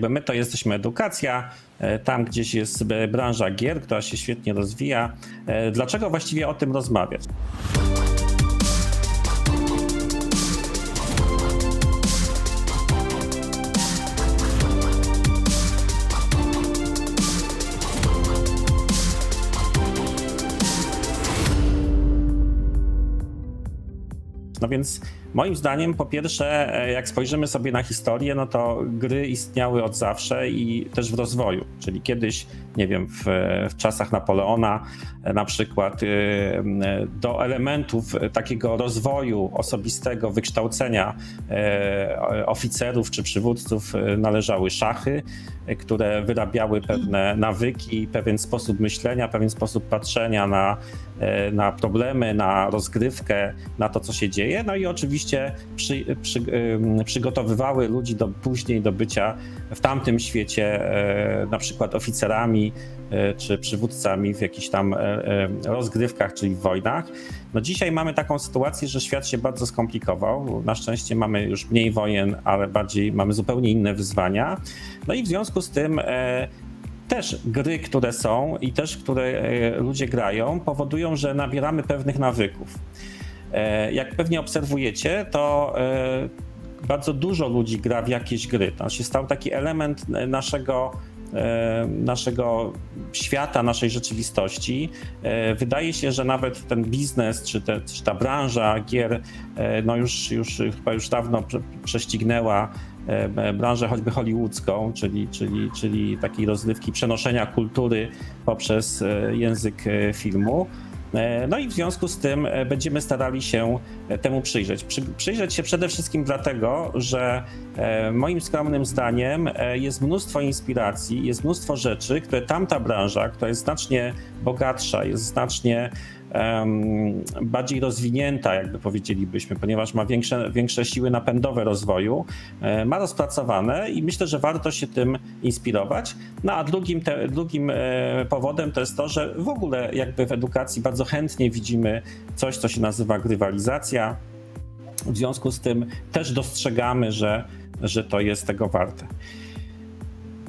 My to jesteśmy edukacja, e, tam gdzieś jest branża gier, która się świetnie rozwija. E, dlaczego właściwie o tym rozmawiać? No więc moim zdaniem, po pierwsze, e, jak spojrzymy sobie na historię, no to gry istniały od zawsze i też w rozwoju. Czyli kiedyś, nie wiem, w, w czasach Napoleona e, na przykład e, do elementów takiego rozwoju osobistego, wykształcenia oficerów czy przywódców należały szachy, które wyrabiały pewne nawyki, pewien sposób myślenia, pewien sposób patrzenia na, na problemy, na rozgrywkę, na to, co się dzieje. No i oczywiście przy, przy, przygotowywały ludzi do, później do bycia w tamtym świecie, e, na przykład oficerami e, czy przywódcami w jakichś tam e, rozgrywkach, czyli w wojnach. No dzisiaj mamy taką sytuację, że świat się bardzo skomplikował. Na szczęście mamy już mniej wojen, ale bardziej mamy zupełnie inne wyzwania. No i w związku z tym też gry, które są i też które ludzie grają, powodują, że nabieramy pewnych nawyków. E, jak pewnie obserwujecie, to e, bardzo dużo ludzi gra w jakieś gry. To się stał taki element naszego e, naszego świata, naszej rzeczywistości. Wydaje się, że nawet ten biznes, czy, te, czy ta branża gier, no już, już chyba już dawno prześcignęła branżę choćby hollywoodzką, czyli, czyli, czyli takiej rozrywki przenoszenia kultury poprzez język filmu. E, no i w związku z tym e, będziemy starali się e, temu przyjrzeć. przyjrzeć się przede wszystkim dlatego, że moim skromnym zdaniem jest mnóstwo inspiracji, jest mnóstwo rzeczy, które tamta branża, która jest znacznie bogatsza, jest znacznie bardziej rozwinięta, jakby powiedzielibyśmy, ponieważ ma większe, większe siły napędowe rozwoju, e, ma rozpracowane i myślę, że warto się tym inspirować. No a drugim, te, drugim e, powodem to jest to, że w ogóle jakby w edukacji bardzo chętnie widzimy coś, co się nazywa grywalizacja. W związku z tym też dostrzegamy, że, że to jest tego warte.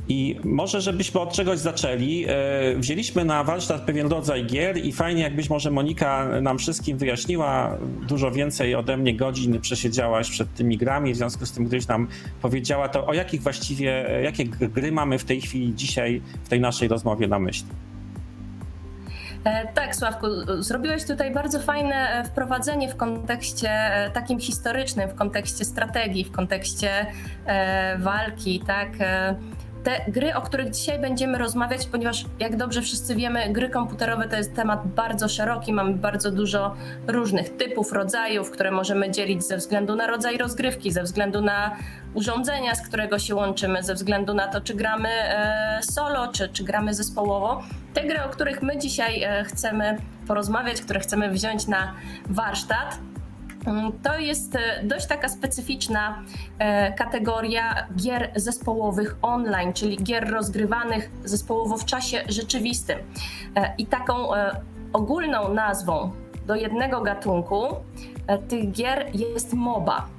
I może, żebyśmy od czegoś zaczęli. E, wzięliśmy na warsztat pewien rodzaj gier i fajnie, jakbyś może Monika nam wszystkim wyjaśniła. Dużo więcej ode mnie godzin przesiedziałaś przed tymi grami, w związku z tym gdyś nam powiedziała, to o jakich właściwie, e, jakie gry mamy w tej chwili dzisiaj w tej naszej rozmowie na myśli. E, tak, Sławku, zrobiłeś tutaj bardzo fajne wprowadzenie w kontekście takim historycznym, w kontekście strategii, w kontekście walki, tak te gry, o których dzisiaj będziemy rozmawiać, ponieważ jak dobrze wszyscy wiemy, gry komputerowe to jest temat bardzo szeroki, mamy bardzo dużo różnych typów, rodzajów, które możemy dzielić ze względu na rodzaj rozgrywki, ze względu na urządzenia, z którego się łączymy, ze względu na to, czy gramy e, solo, czy, czy gramy zespołowo. Te gry, o których my dzisiaj e, chcemy porozmawiać, które chcemy wziąć na warsztat, to jest e, dość taka specyficzna e, kategoria gier zespołowych online, czyli gier rozgrywanych zespołowo w czasie rzeczywistym. E, I taką ogólną nazwą do jednego gatunku tych gier jest MOBA.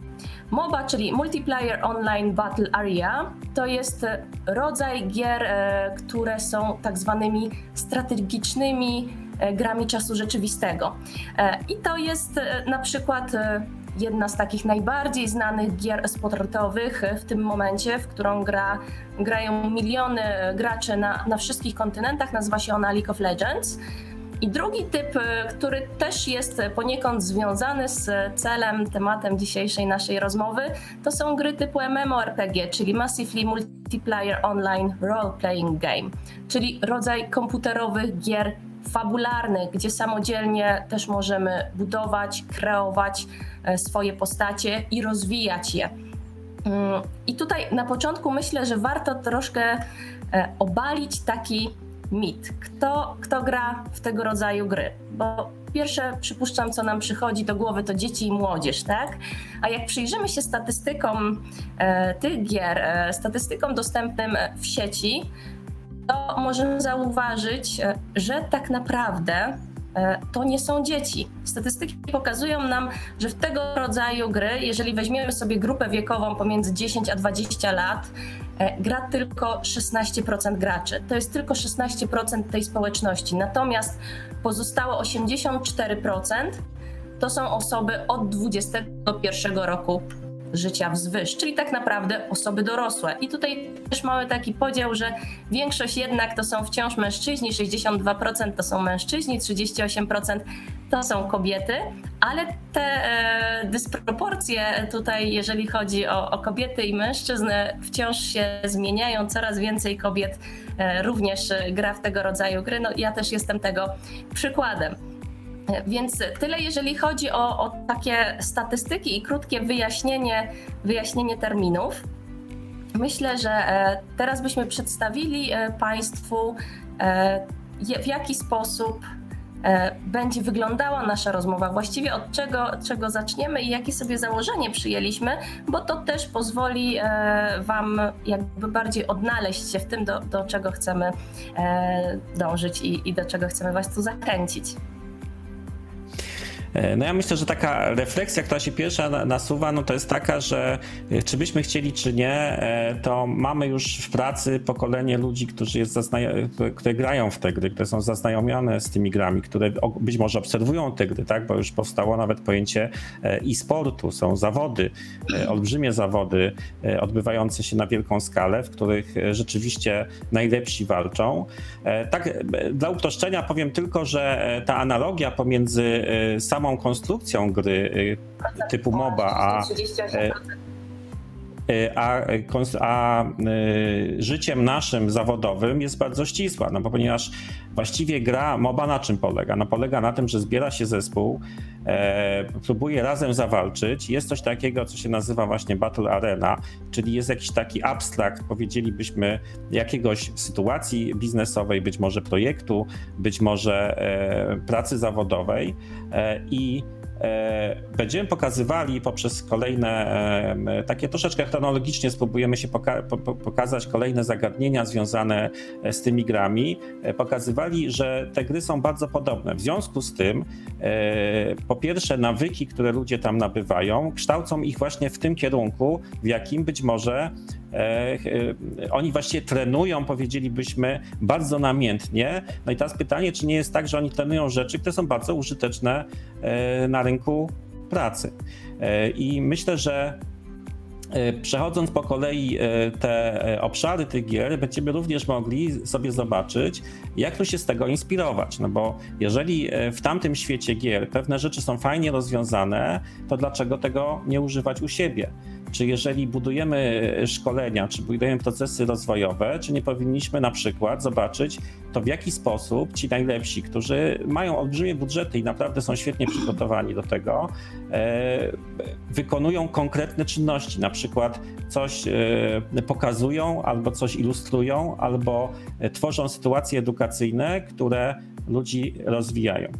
MOBA, czyli Multiplayer Online Battle Area, to jest rodzaj gier, które są tak zwanymi strategicznymi E, grami czasu rzeczywistego. E, I to jest e, na przykład jedna z takich najbardziej znanych gier sportowych w tym momencie, w którą gra, grają miliony graczy na, na wszystkich kontynentach. Nazywa się ona League of Legends. I drugi typ, który też jest poniekąd związany z celem, tematem dzisiejszej naszej rozmowy, to są gry typu MMORPG, czyli Massively Multiplayer Online Role Playing Game, czyli rodzaj komputerowych gier fabularny, gdzie samodzielnie też możemy budować, kreować e, swoje postacie i rozwijać je. Mm, I tutaj na początku myślę, że warto troszkę e, obalić taki mit. Kto, kto gra w tego rodzaju gry? Bo pierwsze przypuszczam, co nam przychodzi do głowy, to dzieci i młodzież, tak? A jak przyjrzymy się statystykom e, tych gier, e, statystykom dostępnym w sieci, to możemy zauważyć, e, że tak naprawdę e, to nie są dzieci. Statystyki pokazują nam, że w tego rodzaju gry, jeżeli weźmiemy sobie grupę wiekową pomiędzy 10 a 20 lat, gra tylko 16% graczy. To jest tylko 16% tej społeczności. Natomiast pozostałe 84% to są osoby od 21 roku życia wzwyż, czyli tak naprawdę osoby dorosłe. I tutaj też mamy taki podział, że większość jednak to są wciąż mężczyźni, 62% to są mężczyźni, 38% to są kobiety, ale te e, dysproporcje tutaj, jeżeli chodzi o, o, kobiety i mężczyzn, wciąż się zmieniają. Coraz więcej kobiet e, również gra w tego rodzaju gry. No, ja też jestem tego przykładem. Więc tyle, jeżeli chodzi o, o takie statystyki i krótkie wyjaśnienie, wyjaśnienie terminów. Myślę, że e, teraz byśmy przedstawili e, Państwu, e, w jaki sposób będzie wyglądała nasza rozmowa, właściwie od czego, czego zaczniemy i jakie sobie założenie przyjęliśmy, bo to też pozwoli Wam jakby bardziej odnaleźć się w tym, do, do czego chcemy dążyć i, i do czego chcemy Was tu zachęcić. E, no ja myślę, że taka refleksja, która się pierwsza nasuwa, no to jest taka, że e, czy byśmy chcieli, czy nie, e, to mamy już w pracy pokolenie ludzi, którzy jest które grają w te gry, które są zaznajomione z tymi grami, które być może obserwują te gry, tak? bo już powstało nawet pojęcie e-sportu, są zawody, olbrzymie zawody odbywające się na wielką skalę, w których rzeczywiście najlepsi walczą. Tak, dla uproszczenia powiem tylko, że ta analogia pomiędzy samą samą konstrukcją gry y, typu MOBA, a, e, a, a, a życiem naszym zawodowym jest bardzo ścisła, no bo ponieważ właściwie gra MOBA na czym polega? No polega na tym, że zbiera się zespół, e, próbuje razem zawalczyć. Jest coś takiego, co się nazywa właśnie Battle Arena, czyli jest jakiś taki abstrakt, powiedzielibyśmy, jakiegoś sytuacji biznesowej, być może projektu, być może e, pracy zawodowej e, i E, będziemy pokazywali poprzez kolejne, e, takie troszeczkę chronologicznie spróbujemy się poka pokazać kolejne zagadnienia związane e, z tymi grami. Pokazywali, że te gry są bardzo podobne. W związku z tym, po pierwsze, nawyki, które ludzie tam nabywają, kształcą ich właśnie w tym kierunku, w jakim być może E, e, oni właściwie trenują, powiedzielibyśmy, bardzo namiętnie. No i teraz pytanie, czy nie jest tak, że oni trenują rzeczy, które są bardzo użyteczne e, na rynku pracy. I myślę, że Przechodząc po kolei te obszary tych gier, będziemy również mogli sobie zobaczyć, jak tu się z tego inspirować. No bo jeżeli w tamtym świecie gier pewne rzeczy są fajnie rozwiązane, to dlaczego tego nie używać u siebie? Czy jeżeli budujemy szkolenia, czy budujemy procesy rozwojowe, czy nie powinniśmy na przykład zobaczyć to, w jaki sposób ci najlepsi, którzy mają olbrzymie budżety i naprawdę są świetnie przygotowani do tego, e, wykonują konkretne czynności, na przykład coś e, pokazują, albo coś ilustrują, albo tworzą sytuacje edukacyjne, które ludzi rozwijają.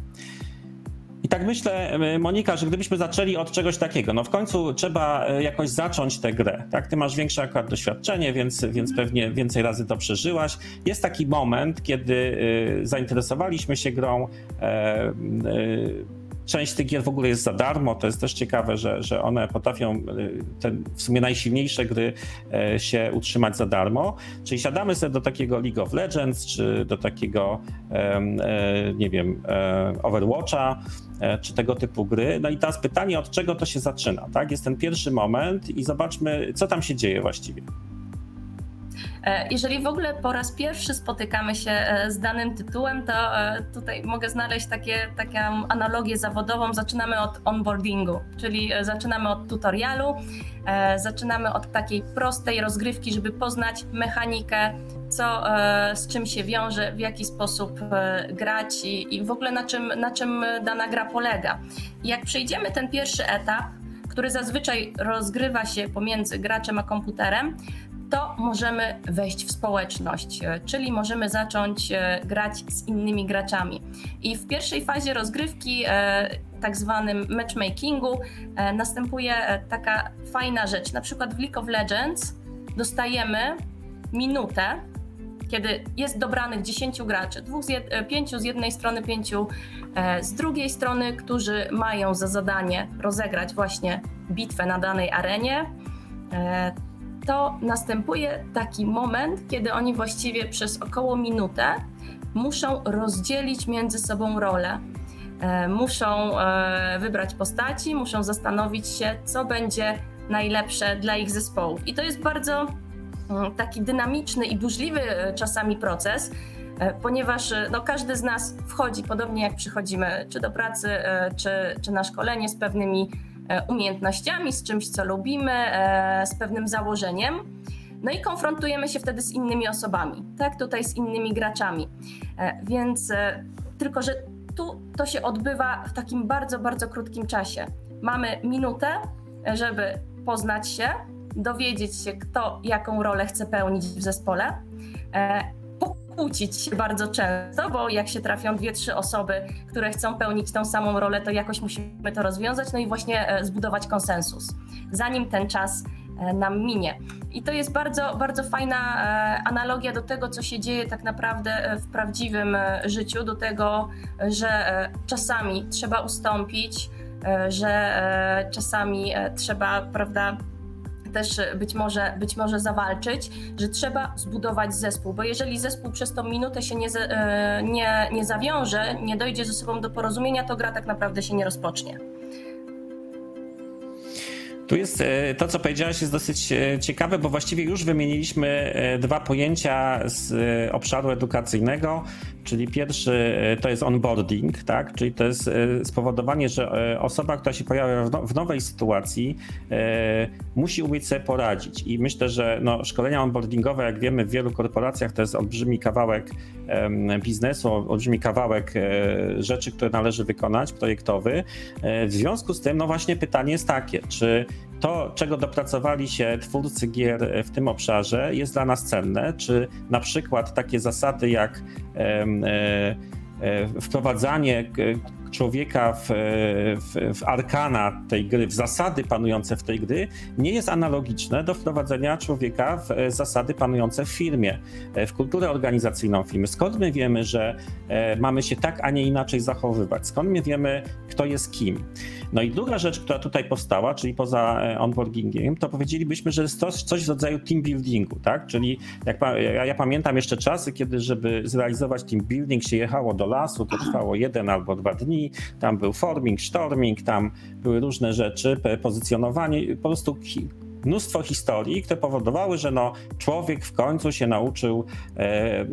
I tak myślę, e, Monika, że gdybyśmy zaczęli od czegoś takiego, no w końcu trzeba e, jakoś zacząć tę grę, tak? Ty masz większe akurat doświadczenie, więc, więc pewnie więcej razy to przeżyłaś. Jest taki moment, kiedy e, zainteresowaliśmy się grą, Część tych gier w ogóle jest za darmo, to jest też ciekawe, że, że one potrafią te w sumie najsilniejsze gry się utrzymać za darmo. Czyli siadamy sobie do takiego League of Legends, czy do takiego, nie wiem, Overwatcha, E, czy tego typu gry. No i teraz pytanie, od czego to się zaczyna, tak? Jest ten pierwszy moment i zobaczmy, co tam się dzieje właściwie. E, jeżeli w ogóle po raz pierwszy spotykamy się e, z danym tytułem, to tutaj mogę znaleźć takie, taką analogię zawodową. Zaczynamy od onboardingu, czyli zaczynamy od tutorialu, zaczynamy od takiej prostej rozgrywki, żeby poznać mechanikę, co, e, z czym się wiąże, w jaki sposób e, grać i, i w ogóle na czym, na czym dana gra polega. Jak przejdziemy ten pierwszy etap, który zazwyczaj rozgrywa się pomiędzy graczem a komputerem, to możemy wejść w społeczność, e, czyli możemy zacząć grać z innymi graczami. I w pierwszej fazie rozgrywki, tak zwanym matchmakingu, następuje taka fajna rzecz. Na przykład w League of Legends dostajemy minutę kiedy jest dobranych 10 graczy, dwóch z jed, e, pięciu z jednej strony, pięciu e, z drugiej strony, którzy mają za zadanie rozegrać właśnie bitwę na danej arenie. E, to następuje taki moment, kiedy oni właściwie przez około minutę muszą rozdzielić między sobą rolę. E, muszą e, wybrać postaci, muszą zastanowić się, co będzie najlepsze dla ich zespołów. I to jest bardzo mm, taki dynamiczny i burzliwy e, czasami proces, ponieważ no, każdy z nas wchodzi, podobnie jak przychodzimy czy do pracy, czy, czy na szkolenie z pewnymi umiejętnościami, z czymś, co lubimy, z pewnym założeniem. No i konfrontujemy się wtedy z innymi osobami, tak, tutaj z innymi graczami. Więc tylko, że tu to się odbywa w takim bardzo, bardzo krótkim czasie. Mamy minutę, żeby poznać się, dowiedzieć się, kto jaką rolę chce pełnić w zespole, pokłócić się bardzo często, bo jak się trafią dwie, trzy osoby, które chcą pełnić tą samą rolę, to jakoś musimy to rozwiązać, no i właśnie e, zbudować konsensus. Zanim ten czas E, nam minie. I to jest bardzo, bardzo fajna e, analogia do tego, co się dzieje tak naprawdę w prawdziwym życiu, do tego, że czasami trzeba ustąpić, że czasami trzeba, prawda, też być może, być może zawalczyć, że trzeba zbudować zespół, bo jeżeli zespół przez tą minutę się nie, nie, nie zawiąże, nie dojdzie ze sobą do porozumienia, to gra tak naprawdę się nie rozpocznie. Tu jest e, to, co powiedziałaś, jest dosyć e, ciekawe, bo właściwie już wymieniliśmy e, dwa pojęcia z obszaru edukacyjnego, czyli pierwszy to jest onboarding, tak? czyli to jest spowodowanie, że osoba, która się pojawia w nowej sytuacji, musi umieć sobie poradzić. I myślę, że no, szkolenia onboardingowe, jak wiemy, w wielu korporacjach to jest olbrzymi kawałek biznesu, olbrzymi kawałek rzeczy, które należy wykonać, projektowy. W związku z tym, no właśnie pytanie jest takie, czy to, czego dopracowali się twórcy gier w tym obszarze, jest dla nas cenne. Czy na przykład takie zasady jak e, e, wprowadzanie człowieka w, w, w, arkana tej gry, w zasady panujące w tej gry, nie jest analogiczne do wprowadzenia człowieka w e, zasady panujące w firmie, w kulturę organizacyjną firmy. Skąd my wiemy, że mamy się tak, a nie inaczej zachowywać? Skąd my wiemy, kto jest kim? No i druga rzecz, która tutaj powstała, czyli poza e, onboardingiem, to powiedzielibyśmy, że jest to coś w rodzaju team buildingu, tak? Czyli jak ja, ja pamiętam jeszcze czasy, kiedy żeby zrealizować team building się jechało do lasu, to trwało jeden albo dwa dni, tam był forming, storming, tam były różne rzeczy, pozycjonowanie, po prostu mnóstwo historii, które powodowały, że no, człowiek w końcu się nauczył e,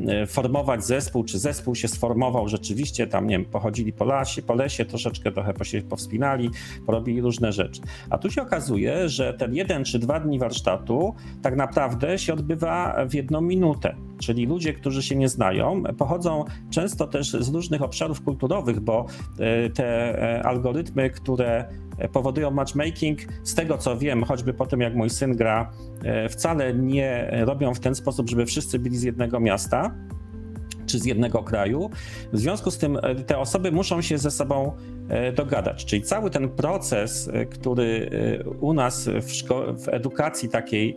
e, formować zespół, czy zespół się sformował rzeczywiście, tam nie wiem, pochodzili po lesie, po lesie troszeczkę trochę po się powspinali, porobili różne rzeczy. A tu się okazuje, że ten jeden czy dwa dni warsztatu tak naprawdę się odbywa w jedną minutę. Czyli ludzie, którzy się nie znają, pochodzą często też z różnych obszarów kulturowych, bo e, te e, algorytmy, które powodują matchmaking. Z tego co wiem, choćby po tym jak mój syn gra, e, wcale nie robią w ten sposób, żeby wszyscy byli z jednego miasta czy z jednego kraju. W związku z tym e, te osoby muszą się ze sobą e, dogadać. Czyli cały ten proces, który u nas w, w edukacji takiej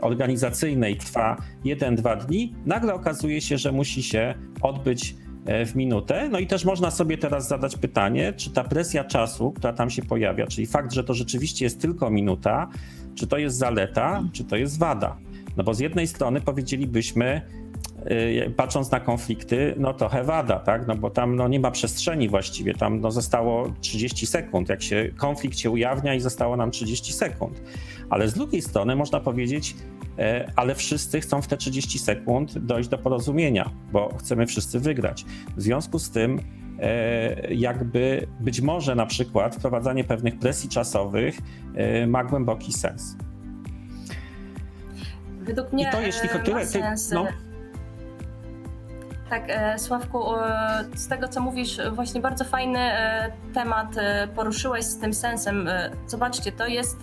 organizacyjnej trwa 1-2 dni, nagle okazuje się, że musi się odbyć w minutę. No i też można sobie teraz zadać pytanie, czy ta presja czasu, która tam się pojawia, czyli fakt, że to rzeczywiście jest tylko minuta, czy to jest zaleta, czy to jest wada. No bo z jednej strony powiedzielibyśmy, e, patrząc na konflikty, no trochę wada, tak? No bo tam no, nie ma przestrzeni właściwie, tam no, zostało 30 sekund, jak się konflikt się ujawnia i zostało nam 30 sekund. Ale z drugiej strony można powiedzieć, E, ale wszyscy chcą w te 30 sekund dojść do porozumienia, bo chcemy wszyscy wygrać. W związku z tym, e, jakby być może na przykład wprowadzanie pewnych presji czasowych e, ma głęboki sens. Według mnie I to jeśli tyle, ty, no. Tak, Sławku, z tego co mówisz, właśnie bardzo fajny temat poruszyłeś z tym sensem. Zobaczcie, to jest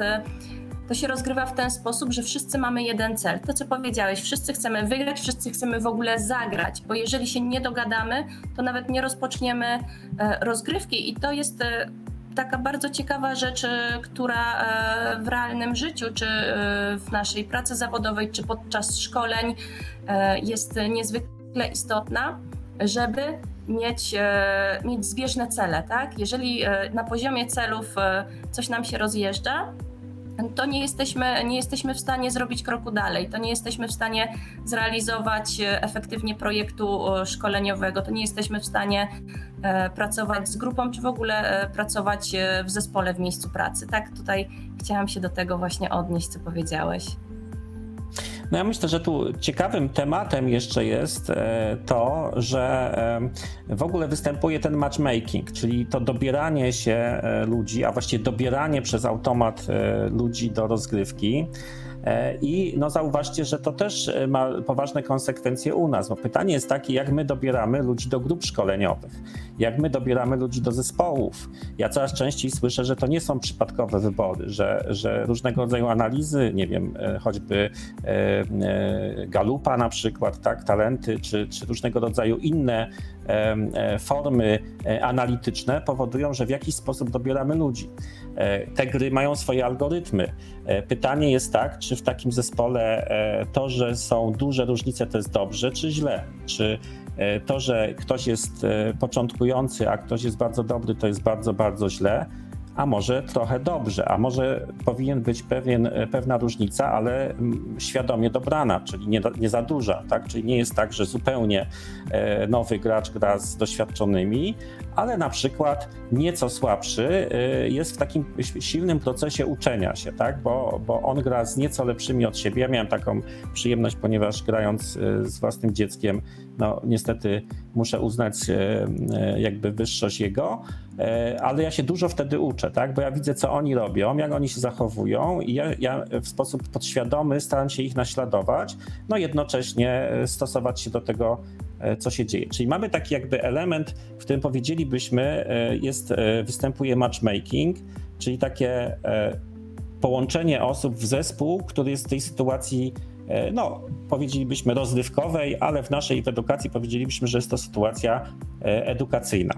to się rozgrywa w ten sposób, że wszyscy mamy jeden cel. To, co powiedziałeś, wszyscy chcemy wygrać, wszyscy chcemy w ogóle zagrać, bo jeżeli się nie dogadamy, to nawet nie rozpoczniemy e, rozgrywki i to jest e, taka bardzo ciekawa rzecz, e, która w realnym życiu, czy w naszej pracy zawodowej, czy podczas szkoleń jest niezwykle istotna, żeby mieć, mieć zbieżne cele. Tak? Jeżeli na poziomie celów coś nam się rozjeżdża, to nie jesteśmy, nie jesteśmy w stanie zrobić kroku dalej, to nie jesteśmy w stanie zrealizować efektywnie projektu szkoleniowego, to nie jesteśmy w stanie pracować z grupą, czy w ogóle pracować w zespole w miejscu pracy. Tak, tutaj chciałam się do tego właśnie odnieść, co powiedziałeś. No ja myślę, że tu ciekawym tematem jeszcze jest e, to, że e, w ogóle występuje ten matchmaking, czyli to dobieranie się e, ludzi, a właściwie dobieranie przez automat ludzi do rozgrywki. I no zauważcie, że to też ma poważne konsekwencje u nas. Bo pytanie jest takie, jak my dobieramy ludzi do grup szkoleniowych, jak my dobieramy ludzi do zespołów. Ja coraz częściej słyszę, że to nie są przypadkowe wybory, że, że różnego rodzaju analizy, nie wiem, e, choćby Galupa na przykład, tak, talenty, czy, czy różnego rodzaju inne formy analityczne powodują, że w jakiś sposób dobieramy ludzi. Te gry mają swoje algorytmy. Pytanie jest tak, czy w takim zespole e, to, że są duże różnice, to jest dobrze, czy źle? Czy e, to, że ktoś jest e, początkujący, a ktoś jest bardzo dobry, to jest bardzo, bardzo źle? A może trochę dobrze, a może powinien być pewien, pewna różnica, ale mm, świadomie dobrana, czyli nie, nie za duża, tak? Czyli nie jest tak, że zupełnie nowy gracz gra z doświadczonymi, ale na przykład nieco słabszy y, jest w takim silnym procesie uczenia się, tak? bo, bo on gra z nieco lepszymi od siebie. Ja miałem taką przyjemność, ponieważ grając z własnym dzieckiem, no niestety muszę uznać jakby wyższość jego, ale ja się dużo wtedy uczę, tak? bo ja widzę, co oni robią, jak oni się zachowują i ja, ja w sposób podświadomy staram się ich naśladować, no jednocześnie stosować się do tego E, co się dzieje. Czyli mamy taki jakby element, w którym powiedzielibyśmy, e, jest, e, występuje matchmaking, czyli takie połączenie osób w zespół, który jest w tej sytuacji, no, powiedzielibyśmy rozrywkowej, ale w naszej edukacji powiedzielibyśmy, że jest to sytuacja edukacyjna.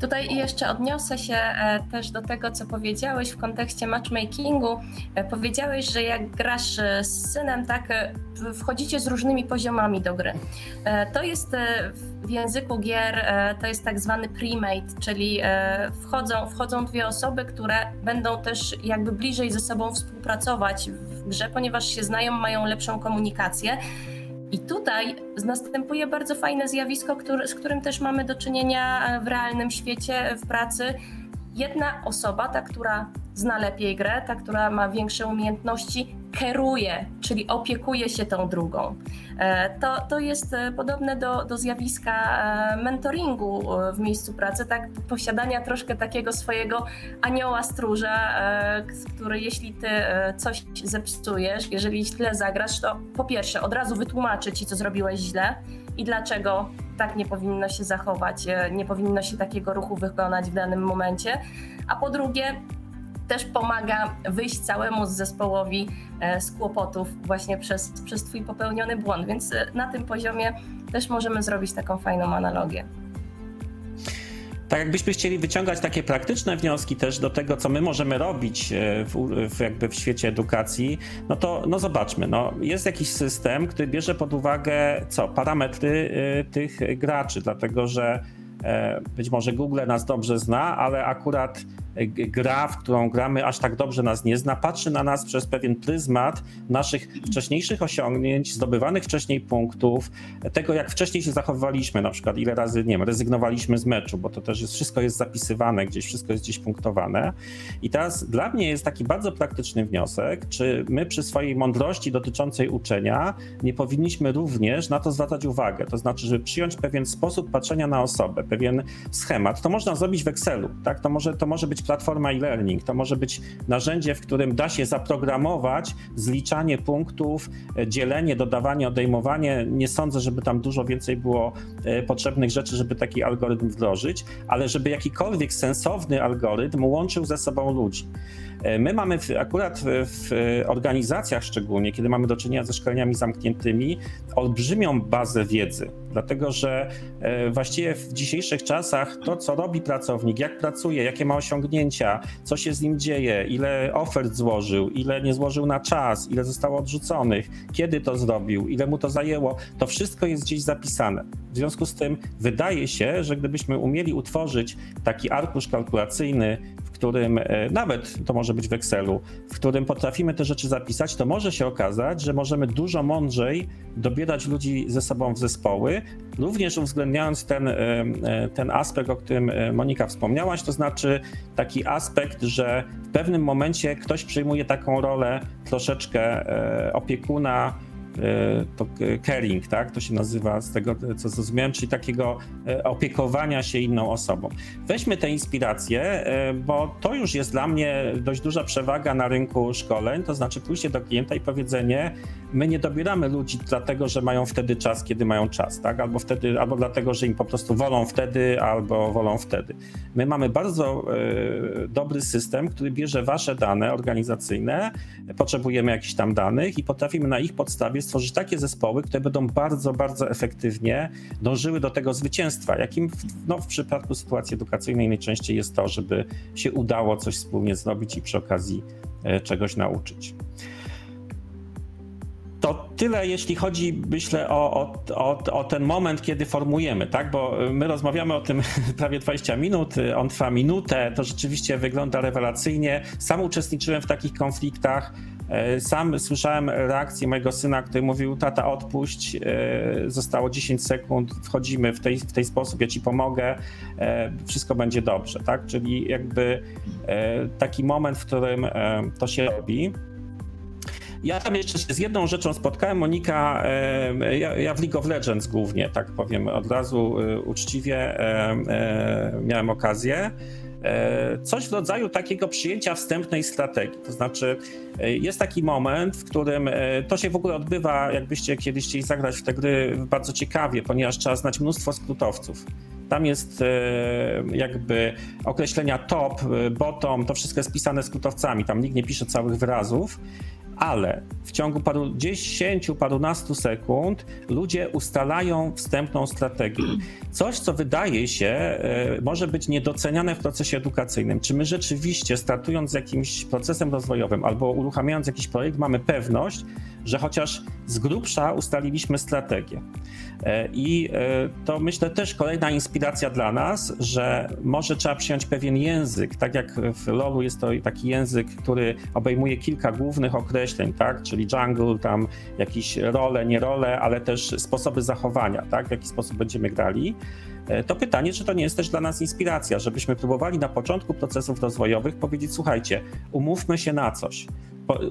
Tutaj jeszcze odniosę się e, też do tego, co powiedziałeś w kontekście matchmakingu. E, powiedziałeś, że jak grasz e, z synem, tak wchodzicie z różnymi poziomami do gry. To jest w języku gier, to jest tak zwany premate, czyli wchodzą, wchodzą dwie osoby, które będą też jakby bliżej ze sobą współpracować w grze, ponieważ się znają, mają lepszą komunikację. I tutaj następuje bardzo fajne zjawisko, który, z którym też mamy do czynienia w realnym świecie, w pracy. Jedna osoba, ta, która zna lepiej grę, ta, która ma większe umiejętności, kieruje, czyli opiekuje się tą drugą. E, to, to jest e, podobne do, do zjawiska e, mentoringu w miejscu pracy, tak? Posiadania troszkę takiego swojego anioła stróża, który jeśli ty coś zepsujesz, jeżeli źle zagrasz, to po pierwsze od razu wytłumaczy ci, co zrobiłeś źle i dlaczego tak nie powinno się zachować, nie powinno się takiego ruchu wykonać w danym momencie, a po drugie też pomaga wyjść całemu zespołowi e, z kłopotów właśnie przez, przez Twój popełniony błąd. Więc e, na tym poziomie też możemy zrobić taką fajną analogię. Tak, jakbyśmy chcieli wyciągać takie praktyczne wnioski też do tego, co my możemy robić e, w, w, jakby w świecie edukacji, no to no zobaczmy, no jest jakiś system, który bierze pod uwagę co? Parametry tych graczy, dlatego że być może Google nas dobrze zna, ale akurat gra, w którą gramy, aż tak dobrze nas nie zna, patrzy na nas przez pewien pryzmat naszych wcześniejszych osiągnięć, zdobywanych wcześniej punktów, tego jak wcześniej się zachowywaliśmy, na przykład ile razy, nie wiem, rezygnowaliśmy z meczu, bo to też jest, wszystko jest zapisywane gdzieś, wszystko jest gdzieś punktowane. I teraz dla mnie jest taki bardzo praktyczny wniosek, czy my przy swojej mądrości dotyczącej uczenia nie powinniśmy również na to zwracać uwagę, to znaczy, żeby przyjąć pewien sposób patrzenia na osobę, pewien schemat. To można zrobić w Excelu, tak? To może, to może być platforma e-learning, to może być narzędzie, w którym da się zaprogramować zliczanie punktów, e, dzielenie, dodawanie, odejmowanie. Nie sądzę, żeby tam dużo więcej było e, potrzebnych rzeczy, żeby taki algorytm wdrożyć, ale żeby jakikolwiek sensowny algorytm łączył ze sobą ludzi. E, my mamy akurat w, w, organizacjach szczególnie, kiedy mamy do czynienia ze szkoleniami zamkniętymi, olbrzymią bazę wiedzy, dlatego że e, właściwie w dzisiejszych czasach to, co robi pracownik, jak pracuje, jakie ma osiągnięcia, co się z nim dzieje, ile ofert złożył, ile nie złożył na czas, ile zostało odrzuconych, kiedy to zrobił, ile mu to zajęło, to wszystko jest gdzieś zapisane. W związku z tym wydaje się, że gdybyśmy umieli utworzyć taki arkusz kalkulacyjny, którym e, nawet to może być w Excelu, w którym potrafimy te rzeczy zapisać, to może się okazać, że możemy dużo mądrzej dobierać ludzi ze sobą w zespoły, również uwzględniając ten, e, e, ten aspekt, o którym Monika wspomniałaś, to znaczy taki aspekt, że w pewnym momencie ktoś przyjmuje taką rolę troszeczkę opiekuna, to caring, tak? To się nazywa z tego, co zrozumiałem, czyli takiego e, opiekowania się inną osobą. Weźmy tę inspirację, e, bo to już jest dla mnie dość duża przewaga na rynku szkoleń, to znaczy pójście do klienta i powiedzenie, my nie dobieramy ludzi dlatego, że mają wtedy czas, kiedy mają czas, tak? Albo wtedy, albo dlatego, że im po prostu wolą wtedy, albo wolą wtedy. My mamy bardzo dobry system, który bierze wasze dane organizacyjne, potrzebujemy jakichś tam danych i potrafimy na ich podstawie stworzyć takie zespoły, które będą bardzo, bardzo efektywnie dążyły do tego zwycięstwa, jakim w, no, w przypadku sytuacji edukacyjnej najczęściej jest to, żeby się udało coś wspólnie zrobić i przy okazji e, czegoś nauczyć. To tyle, jeśli chodzi, myślę, o, o, o, o, ten moment, kiedy formujemy, tak? Bo my rozmawiamy o tym prawie 20 minut, on trwa minutę, to rzeczywiście wygląda rewelacyjnie. Sam uczestniczyłem w takich konfliktach. E, sam słyszałem reakcję mojego syna, który mówił: Tata, odpuść, zostało 10 sekund, wchodzimy w tej, w tej sposób, ja ci pomogę, wszystko będzie dobrze, tak? Czyli jakby taki moment, w którym to się robi. Ja tam jeszcze z jedną rzeczą spotkałem, Monika, ja, ja, w League of Legends głównie, tak powiem od razu uczciwie, miałem okazję. E, coś w rodzaju takiego przyjęcia wstępnej strategii. To znaczy, e, jest taki moment, w którym e, to się w ogóle odbywa, jakbyście kiedyś chcieli zagrać w te gry bardzo ciekawie, ponieważ trzeba znać mnóstwo skrótowców. Tam jest jakby określenia top, bottom, to wszystko jest pisane skrótowcami, tam nikt nie pisze całych wyrazów ale w ciągu paru dziesięciu, parunastu sekund ludzie ustalają wstępną strategię. Coś, co wydaje się, e, może być niedoceniane w procesie edukacyjnym. Czy my rzeczywiście, startując z jakimś procesem rozwojowym albo uruchamiając jakiś projekt, mamy pewność, że chociaż z grubsza ustaliliśmy strategię. E, I e, to myślę też kolejna inspiracja dla nas, że może trzeba przyjąć pewien język, tak jak w LoLu jest to taki język, który obejmuje kilka głównych określeń, tak, czyli jungle, tam jakieś role, nie role, ale też sposoby zachowania, tak, w jaki sposób będziemy grali. E, to pytanie, czy to nie jest też dla nas inspiracja, żebyśmy próbowali na początku procesów rozwojowych powiedzieć, słuchajcie, umówmy się na coś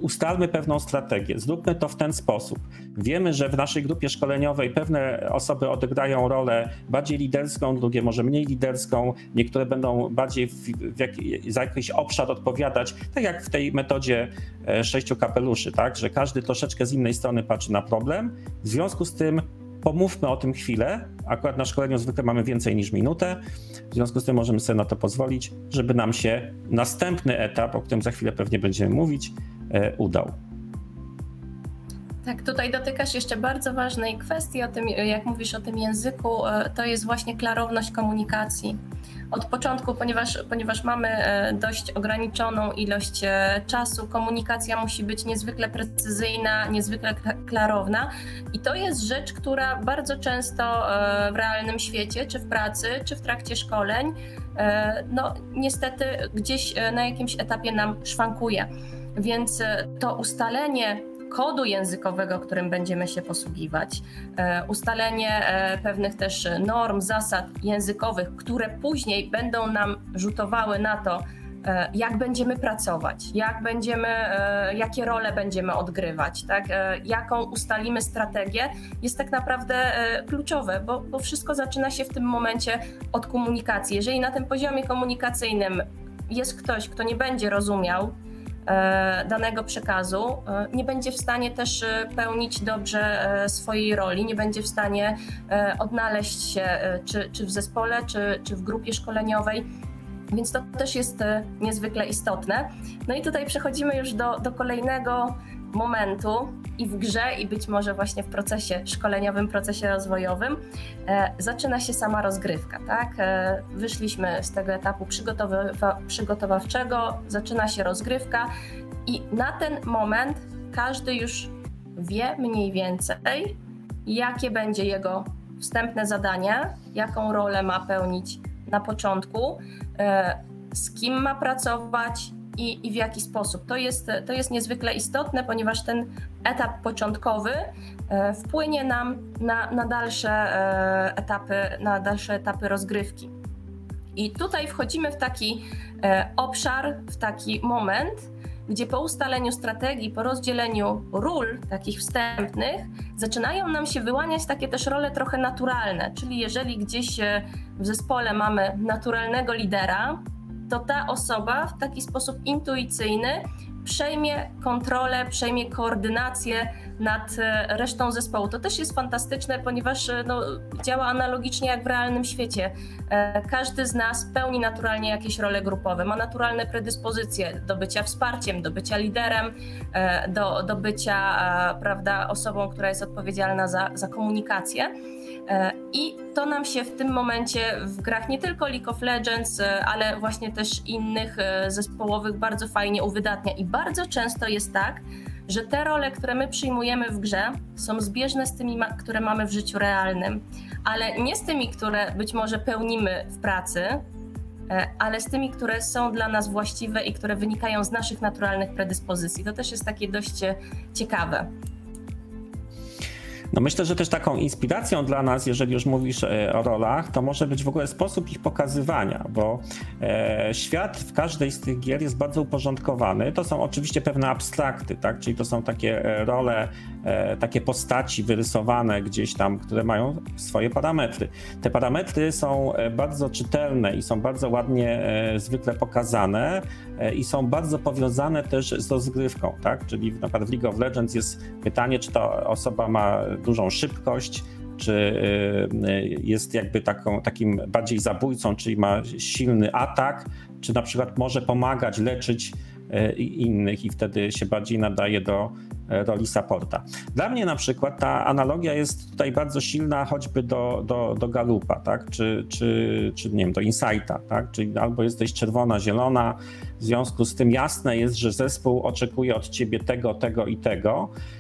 ustalmy pewną strategię, zróbmy to w ten sposób. Wiemy, że w naszej grupie szkoleniowej pewne osoby odegrają rolę bardziej liderską, drugie może mniej liderską, niektóre będą bardziej w, w jak, za jakiś obszar odpowiadać, tak jak w tej metodzie e, sześciu kapeluszy, tak, że każdy troszeczkę z innej strony patrzy na problem. W związku z tym pomówmy o tym chwilę. Akurat na szkoleniu zwykle mamy więcej niż minutę, w związku z tym możemy sobie na to pozwolić, żeby nam się następny etap, o którym za chwilę pewnie będziemy mówić, E, udał. Tak, tutaj dotykasz jeszcze bardzo ważnej kwestii, o tym, jak mówisz o tym języku, e, to jest właśnie klarowność komunikacji. Od początku, ponieważ, ponieważ mamy e, dość ograniczoną ilość czasu, komunikacja musi być niezwykle precyzyjna, niezwykle klarowna i to jest rzecz, która bardzo często w realnym świecie, czy w pracy, czy w trakcie szkoleń, no niestety gdzieś na jakimś etapie nam szwankuje. Więc e, to ustalenie kodu językowego, którym będziemy się posługiwać, e, ustalenie e, pewnych też norm, zasad językowych, które później będą nam rzutowały na to, jak będziemy pracować, jak będziemy, jakie role będziemy odgrywać, tak? jaką ustalimy strategię, jest tak naprawdę kluczowe, bo, bo wszystko zaczyna się w tym momencie od komunikacji. Jeżeli na tym poziomie komunikacyjnym jest ktoś, kto nie będzie rozumiał E, danego przekazu, e, nie będzie w stanie też e, pełnić dobrze swojej roli, nie będzie w stanie odnaleźć się czy, czy w zespole, czy, czy w grupie szkoleniowej. Więc to też jest niezwykle istotne. No i tutaj przechodzimy już do, do kolejnego momentu i w grze, i być może właśnie w procesie szkoleniowym, procesie rozwojowym, e, zaczyna się sama rozgrywka. Tak? E, wyszliśmy z tego etapu przygotowa przygotowawczego, zaczyna się rozgrywka, i na ten moment każdy już wie mniej więcej, jakie będzie jego wstępne zadanie, jaką rolę ma pełnić na początku. E, z kim ma pracować i, i w jaki sposób. To jest, to jest niezwykle istotne, ponieważ ten etap początkowy e, wpłynie nam na, na dalsze e, etapy, na dalsze etapy rozgrywki. I tutaj wchodzimy w taki e, obszar, w taki moment, gdzie po ustaleniu strategii, po rozdzieleniu ról takich wstępnych, zaczynają nam się wyłaniać takie też role trochę naturalne. Czyli jeżeli gdzieś w zespole mamy naturalnego lidera, to ta osoba w taki sposób intuicyjny przejmie kontrolę, przejmie koordynację nad e, resztą zespołu. To też jest fantastyczne, ponieważ e, no, działa analogicznie jak w realnym świecie. E, każdy z nas pełni naturalnie jakieś role grupowe, ma naturalne predyspozycje do bycia wsparciem, do bycia liderem, do, do bycia prawda, osobą, która jest odpowiedzialna za, za komunikację. I to nam się w tym momencie w grach nie tylko League of Legends, ale właśnie też innych zespołowych bardzo fajnie uwydatnia. I bardzo często jest tak, że te role, które my przyjmujemy w grze, są zbieżne z tymi, które mamy w życiu realnym, ale nie z tymi, które być może pełnimy w pracy, e, ale z tymi, które są dla nas właściwe i które wynikają z naszych naturalnych predyspozycji. To też jest takie dość e, ciekawe. No myślę, że też taką inspiracją dla nas, jeżeli już mówisz e, o rolach, to może być w ogóle sposób ich pokazywania, bo e, świat w każdej z tych gier jest bardzo uporządkowany. To są oczywiście pewne abstrakty, tak? czyli to są takie e, role, takie postaci wyrysowane gdzieś tam, które mają swoje parametry. Te parametry są bardzo czytelne i są bardzo ładnie zwykle pokazane i są bardzo powiązane też z rozgrywką, tak? czyli na przykład w League of Legends jest pytanie, czy ta osoba ma dużą szybkość, czy y, jest jakby taką, takim bardziej zabójcą, czyli ma silny atak, czy na przykład może pomagać, leczyć y, innych i wtedy się bardziej nadaje do roli supporta. Dla mnie na przykład ta analogia jest tutaj bardzo silna choćby do, do, do Galupa, tak? czy, czy, czy nie wiem, do Insighta, tak? czyli albo jesteś czerwona, zielona, w związku z tym jasne jest, że zespół oczekuje od ciebie tego, tego i tego, E,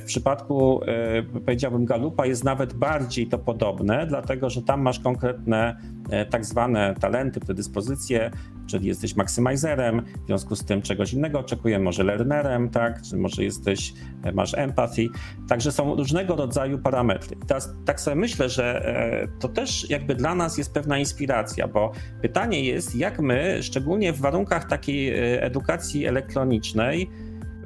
w przypadku, e, powiedziałbym, Galupa jest nawet bardziej to podobne, dlatego że tam masz konkretne e, tak zwane talenty, predyspozycje, czyli jesteś maksymizerem, w związku z tym czegoś innego oczekuję, może learnerem, tak, czy może jesteś, masz empathy, także są różnego rodzaju parametry. Teraz tak sobie myślę, że to też jakby dla nas jest pewna inspiracja, bo pytanie jest, jak my, szczególnie w warunkach takiej edukacji elektronicznej,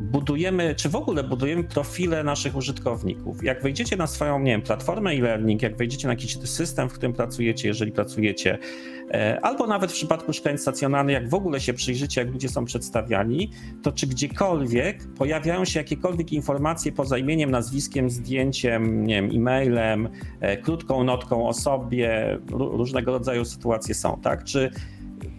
budujemy, czy w ogóle budujemy profile naszych użytkowników. Jak wejdziecie na swoją, nie wiem, platformę e-learning, jak wejdziecie na jakiś system, w którym pracujecie, jeżeli pracujecie, e, albo nawet w przypadku szkoleń stacjonarnych, jak w ogóle się przyjrzycie, jak ludzie są przedstawiani, to czy gdziekolwiek pojawiają się jakiekolwiek informacje poza imieniem, nazwiskiem, zdjęciem, nie wiem, e-mailem, e, krótką notką o sobie, różnego rodzaju sytuacje są, tak? Czy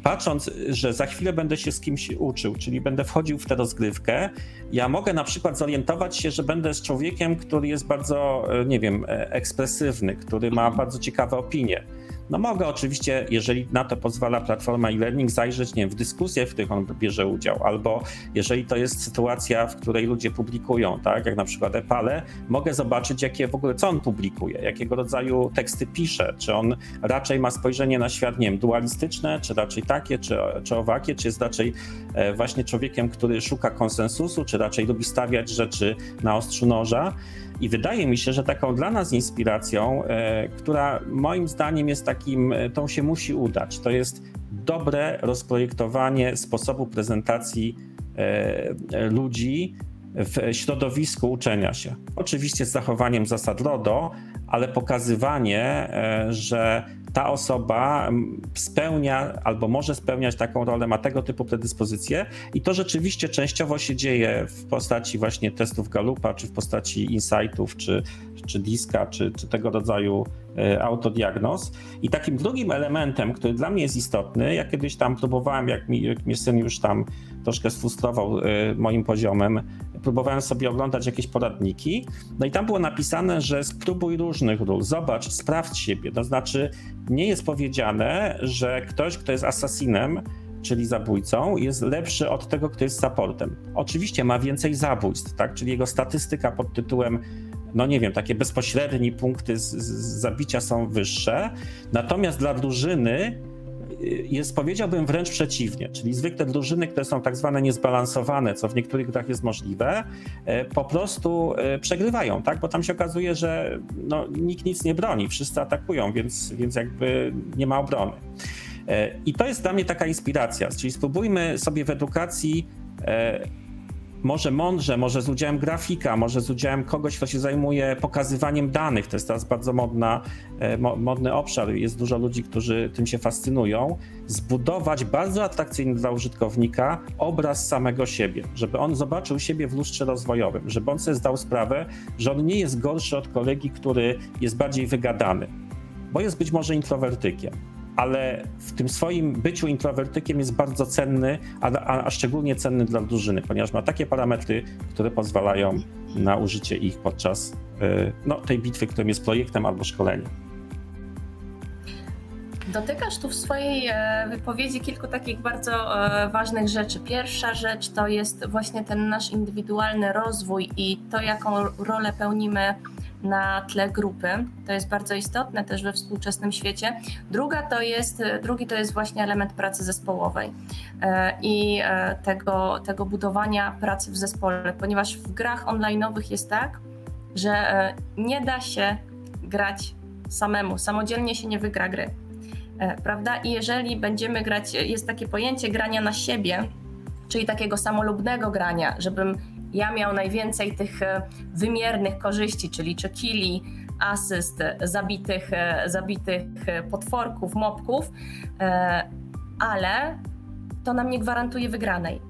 patrząc, że za chwilę będę się z kimś uczył, czyli będę wchodził w tę rozgrywkę, ja mogę na przykład zorientować się, że będę z człowiekiem, który jest bardzo, e, nie wiem, e, ekspresywny, który ma bardzo ciekawe opinie no mogę oczywiście, jeżeli na to pozwala platforma e-learning, zajrzeć nie wiem, w dyskusje, w których on bierze udział, albo jeżeli to jest sytuacja, w której ludzie publikują, tak, jak na przykład Epale, mogę zobaczyć, jakie w ogóle, co on publikuje, jakiego rodzaju teksty pisze, czy on raczej ma spojrzenie na świat, nie wiem, dualistyczne, czy raczej takie, czy, czy owakie, czy jest raczej e, właśnie człowiekiem, który szuka konsensusu, czy raczej lubi stawiać rzeczy na ostrzu noża. I wydaje mi się, że taką dla nas inspiracją, e, która moim zdaniem jest takim, e, tą się musi udać, to jest dobre rozprojektowanie sposobu prezentacji e, ludzi w środowisku uczenia się. Oczywiście z zachowaniem zasad RODO, ale pokazywanie, że ta osoba spełnia albo może spełniać taką rolę, ma tego typu predyspozycje i to rzeczywiście częściowo się dzieje w postaci właśnie testów Galupa, czy w postaci insightów, czy, czy diska, czy, czy tego rodzaju e, autodiagnoz. I takim drugim elementem, który dla mnie jest istotny, ja kiedyś tam próbowałem, jak mi, jak mnie syn już tam troszkę sfrustrował e, moim poziomem, próbowałem sobie oglądać jakieś poradniki, no i tam było napisane, że spróbuj różnych ról, zobacz, sprawdź siebie, to znaczy nie jest powiedziane, że ktoś, kto jest asasinem, czyli zabójcą, jest lepszy od tego, kto jest supportem. Oczywiście ma więcej zabójstw, tak? czyli jego statystyka pod tytułem no nie wiem, takie bezpośrednie punkty z, z zabicia są wyższe, natomiast dla drużyny jest, powiedziałbym, wręcz przeciwnie, czyli zwykle drużyny, które są tak zwane niezbalansowane, co w niektórych grach jest możliwe, po prostu przegrywają, tak? Bo tam się okazuje, że no, nikt nic nie broni, wszyscy atakują, więc, więc jakby nie ma obrony. I to jest dla mnie taka inspiracja, czyli spróbujmy sobie w edukacji może mądrze, może z udziałem grafika, może z udziałem kogoś, kto się zajmuje pokazywaniem danych. To jest teraz bardzo modna, e, modny obszar. Jest dużo ludzi, którzy tym się fascynują. Zbudować bardzo atrakcyjny dla użytkownika obraz samego siebie, żeby on zobaczył siebie w lustrze rozwojowym, żeby on sobie zdał sprawę, że on nie jest gorszy od kolegi, który jest bardziej wygadany, bo jest być może introwertykiem ale w tym swoim byciu introwertykiem jest bardzo cenny, a, a, a, szczególnie cenny dla drużyny, ponieważ ma takie parametry, które pozwalają na użycie ich podczas y, no, tej bitwy, którym jest projektem albo szkoleniem. Dotykasz tu w swojej e, wypowiedzi kilku takich bardzo e, ważnych rzeczy. Pierwsza rzecz to jest właśnie ten nasz indywidualny rozwój i to, jaką rolę pełnimy na tle grupy. To jest bardzo istotne też we współczesnym świecie. Druga to jest, drugi to jest właśnie element pracy zespołowej e, i e, tego, tego budowania pracy w zespole, ponieważ w grach online'owych jest tak, że e, nie da się grać samemu, samodzielnie się nie wygra gry. Prawda? I jeżeli będziemy grać, jest takie pojęcie grania na siebie, czyli takiego samolubnego grania, żebym ja miał najwięcej tych e, wymiernych korzyści, czyli czy killi, asyst, zabitych, e, zabitych e, potworków, mopków, ale to nam nie gwarantuje wygranej.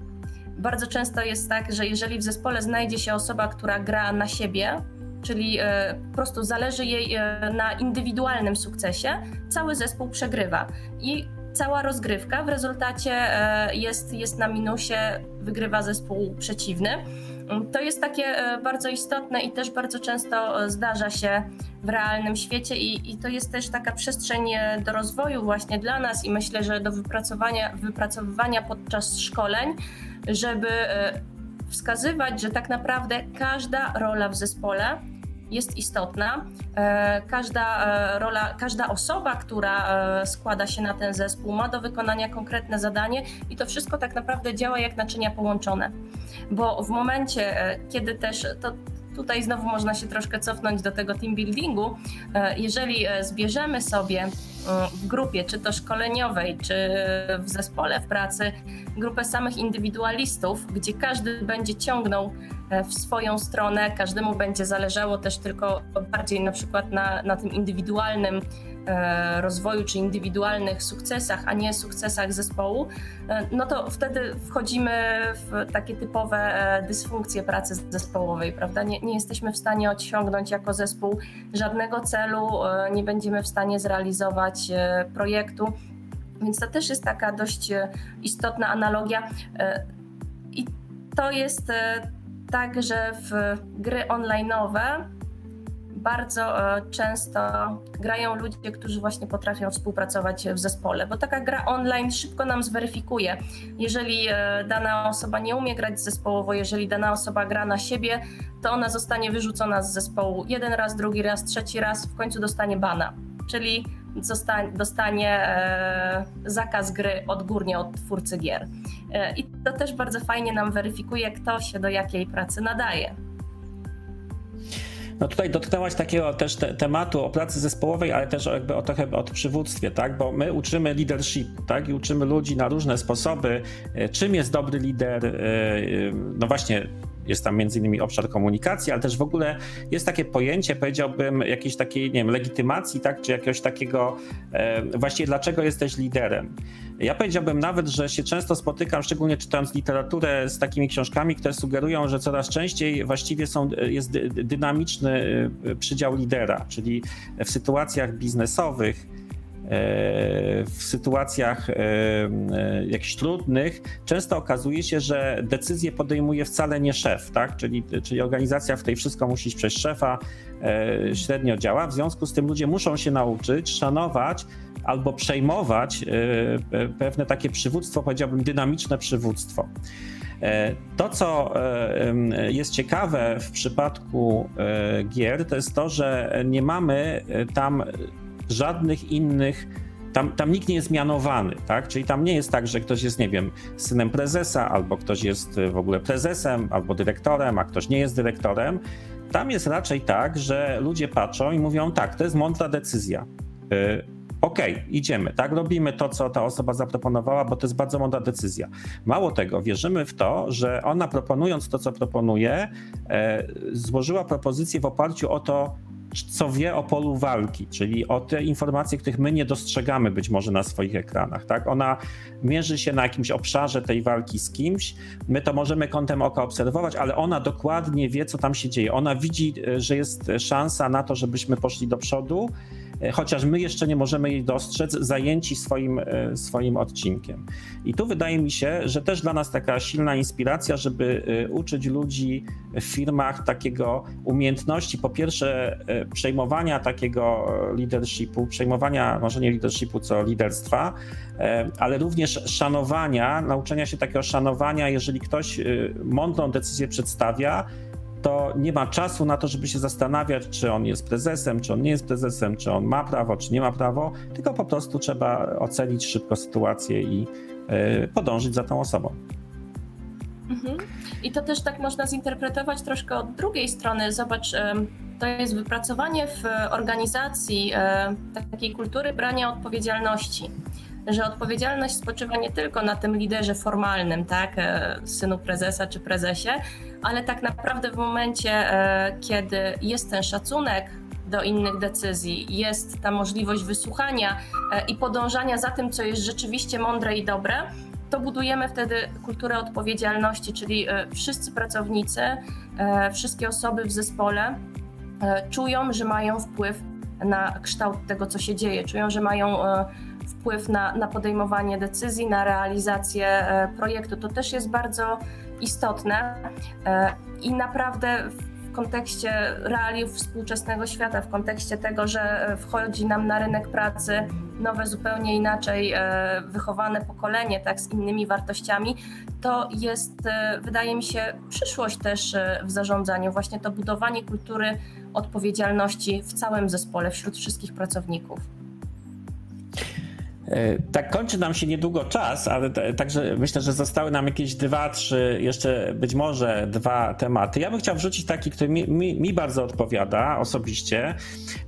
Bardzo często jest tak, że jeżeli w zespole znajdzie się osoba, która gra na siebie, czyli po prostu zależy jej na indywidualnym sukcesie, cały zespół przegrywa. I cała rozgrywka w rezultacie jest, jest na minusie, wygrywa zespół przeciwny. To jest takie e, bardzo istotne i też bardzo często e, zdarza się w realnym świecie i, i, to jest też taka przestrzeń e, do rozwoju właśnie dla nas i myślę, że do wypracowania, wypracowywania podczas szkoleń, żeby wskazywać, że tak naprawdę każda rola w zespole jest istotna. E, każda e, rola, każda osoba, która e, składa się na ten zespół, ma do wykonania konkretne zadanie i to wszystko tak naprawdę działa jak naczynia połączone. Bo w momencie, kiedy też to, Tutaj znowu można się troszkę cofnąć do tego team buildingu. Jeżeli zbierzemy sobie w grupie, czy to szkoleniowej, czy w zespole w pracy, grupę samych indywidualistów, gdzie każdy będzie ciągnął E, w swoją stronę. Każdemu będzie zależało też tylko bardziej na przykład na, na tym indywidualnym e, rozwoju czy indywidualnych sukcesach, a nie sukcesach zespołu, e, no to wtedy wchodzimy w takie typowe dysfunkcje pracy zespołowej, prawda? Nie, nie jesteśmy w stanie osiągnąć jako zespół żadnego celu, nie będziemy w stanie zrealizować projektu. Więc to też jest taka dość istotna analogia. I to jest tak, że w gry online'owe bardzo e, często grają ludzie, którzy właśnie potrafią współpracować w zespole, bo taka gra online szybko nam zweryfikuje. Jeżeli e, dana osoba nie umie grać zespołowo, jeżeli dana osoba gra na siebie, to ona zostanie wyrzucona z zespołu jeden raz, drugi raz, trzeci raz, w końcu dostanie bana. Czyli dostanie e, zakaz gry odgórnie od twórcy gier. I to też bardzo fajnie nam weryfikuje, kto się do jakiej pracy nadaje. No tutaj dotknęłaś takiego też te, tematu o pracy zespołowej, ale też jakby o trochę o przywództwie, tak? Bo my uczymy leadershipu, tak? I uczymy ludzi na różne sposoby, e, czym jest dobry lider, no właśnie jest tam między innymi obszar komunikacji, ale też w ogóle jest takie pojęcie, powiedziałbym, jakiejś takiej, nie wiem, legitymacji, tak, czy jakiegoś takiego, e, właściwie dlaczego jesteś liderem. Ja powiedziałbym nawet, że się często spotykam, szczególnie czytając literaturę z takimi książkami, które sugerują, że coraz częściej właściwie są, jest dynamiczny e, przydział lidera, czyli w sytuacjach biznesowych, E, w sytuacjach e, e, jakichś trudnych często okazuje się, że decyzję podejmuje wcale nie szef, tak? czyli, czyli organizacja w tej wszystko musi iść przez szefa, średnio działa. W związku z tym ludzie muszą się nauczyć szanować albo przejmować pewne takie przywództwo, powiedziałbym dynamiczne przywództwo. To, co jest ciekawe w przypadku gier, to jest to, że nie mamy tam żadnych innych tam, tam nikt nie jest mianowany, tak? Czyli tam nie jest tak, że ktoś jest, nie wiem, synem prezesa, albo ktoś jest w ogóle prezesem, albo dyrektorem, a ktoś nie jest dyrektorem. Tam jest raczej tak, że ludzie patrzą i mówią, tak, to jest mądra decyzja. Y, okej, okay, idziemy, tak, robimy to, co ta osoba zaproponowała, bo to jest bardzo mądra decyzja. Mało tego, wierzymy w to, że ona proponując to, co proponuje, e, złożyła propozycję w oparciu o to, co wie o polu walki, czyli o te informacje, których my nie dostrzegamy być może na swoich ekranach. Tak? Ona mierzy się na jakimś obszarze tej walki z kimś, my to możemy kątem oka obserwować, ale ona dokładnie wie, co tam się dzieje. Ona widzi, e, że jest szansa na to, żebyśmy poszli do przodu E, chociaż my jeszcze nie możemy jej dostrzec, zajęci swoim, e, swoim odcinkiem. I tu wydaje mi się, że też dla nas taka silna inspiracja, żeby e, uczyć ludzi w firmach takiego umiejętności, po pierwsze przejmowania takiego leadershipu, przejmowania może nie leadershipu, co liderstwa, ale również szanowania, nauczenia się takiego szanowania, jeżeli ktoś mądrą decyzję przedstawia, to nie ma czasu na to, żeby się zastanawiać, czy on jest prezesem, czy on nie jest prezesem, czy on ma prawo, czy nie ma prawo, tylko po prostu trzeba ocenić szybko sytuację i y, podążyć za tą osobą. Mhm. I to też tak można zinterpretować troszkę od drugiej strony. Zobacz, to jest wypracowanie w organizacji takiej kultury brania odpowiedzialności że odpowiedzialność spoczywa nie tylko na tym liderze formalnym, tak, e, synu prezesa czy prezesie, ale tak naprawdę w momencie, e, kiedy jest ten szacunek do innych decyzji, jest ta możliwość wysłuchania e, i podążania za tym, co jest rzeczywiście mądre i dobre, to budujemy wtedy kulturę odpowiedzialności, czyli wszyscy pracownicy, wszystkie osoby w zespole czują, że mają wpływ na kształt tego, co się dzieje, czują, że mają wpływ na, na podejmowanie decyzji, na realizację e, projektu. To też jest bardzo istotne e, i naprawdę w kontekście realiów współczesnego świata, w kontekście tego, że wchodzi nam na rynek pracy nowe, zupełnie inaczej e, wychowane pokolenie, tak, z innymi wartościami, to jest, wydaje mi się, przyszłość też w zarządzaniu, właśnie to budowanie kultury odpowiedzialności w całym zespole, wśród wszystkich pracowników. E, tak kończy nam się niedługo czas, ale także myślę, że zostały nam jakieś dwa, trzy, jeszcze być może dwa tematy. Ja bym chciał wrzucić taki, który mi, mi, mi bardzo odpowiada osobiście.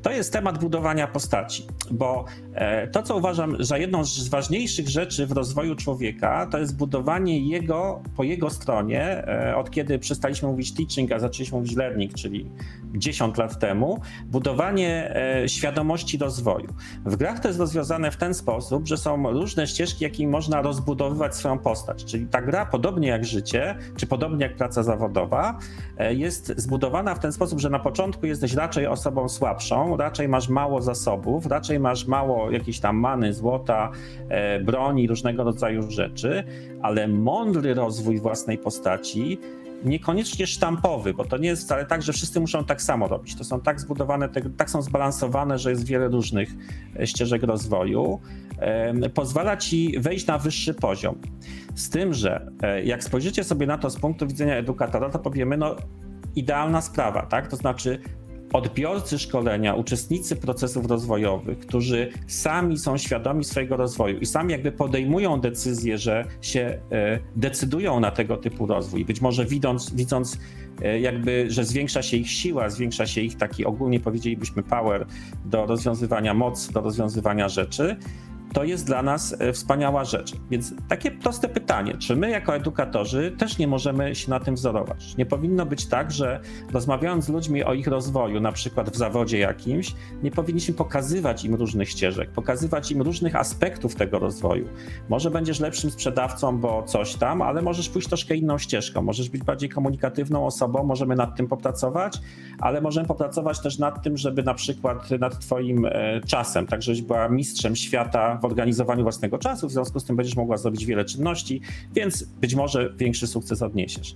To jest temat budowania postaci, bo e, to, co uważam za jedną z ważniejszych rzeczy w rozwoju człowieka, to jest budowanie jego po jego stronie, e, od kiedy przestaliśmy mówić teaching, a zaczęliśmy mówić learning, czyli 10 lat temu, budowanie świadomości rozwoju. W grach to jest rozwiązane w ten sposób, sposób, że są różne ścieżki, jakimi można rozbudowywać swoją postać. Czyli ta gra, podobnie jak życie, czy podobnie jak praca zawodowa, e, jest zbudowana w ten sposób, że na początku jesteś raczej osobą słabszą, raczej masz mało zasobów, raczej masz mało jakiejś tam many, złota, e, broni, różnego rodzaju rzeczy, ale mądry rozwój własnej postaci niekoniecznie sztampowy, bo to nie jest wcale tak, że wszyscy muszą tak samo robić. To są tak zbudowane, tak są zbalansowane, że jest wiele różnych e, ścieżek rozwoju. Pozwala ci wejść na wyższy poziom. Z tym, że e, jak spojrzycie sobie na to z punktu widzenia edukatora, to powiemy, no idealna sprawa, tak? To znaczy odbiorcy szkolenia, uczestnicy procesów rozwojowych, którzy sami są świadomi swojego rozwoju i sami jakby podejmują decyzję, że się e, decydują na tego typu rozwój, być może widząc, widząc e, jakby, że zwiększa się ich siła, zwiększa się ich taki ogólnie powiedzielibyśmy power do rozwiązywania moc, do rozwiązywania rzeczy, to jest dla nas e, wspaniała rzecz. Więc takie proste pytanie, czy my jako edukatorzy też nie możemy się na tym wzorować? Nie powinno być tak, że rozmawiając z ludźmi o ich rozwoju, na przykład w zawodzie jakimś, nie powinniśmy pokazywać im różnych ścieżek, pokazywać im różnych aspektów tego rozwoju. Może będziesz lepszym sprzedawcą, bo coś tam, ale możesz pójść troszkę inną ścieżką, możesz być bardziej komunikatywną osobą, możemy nad tym popracować, ale możemy popracować też nad tym, żeby na przykład nad twoim e, czasem, tak żebyś była mistrzem świata w organizowaniu własnego czasu, w związku z tym będziesz mogła zrobić wiele czynności, więc być może większy sukces odniesiesz.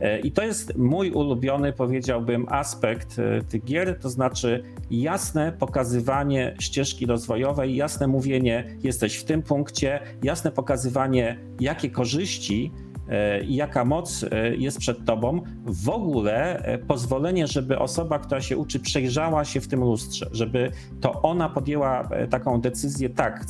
E, I to jest mój ulubiony, powiedziałbym, aspekt e, tych gier, to znaczy jasne pokazywanie ścieżki rozwojowej, jasne mówienie, jesteś w tym punkcie, jasne pokazywanie, jakie korzyści i jaka moc e, jest przed tobą, w ogóle pozwolenie, żeby osoba, która się uczy, przejrzała się w tym lustrze, żeby to ona podjęła taką decyzję, tak,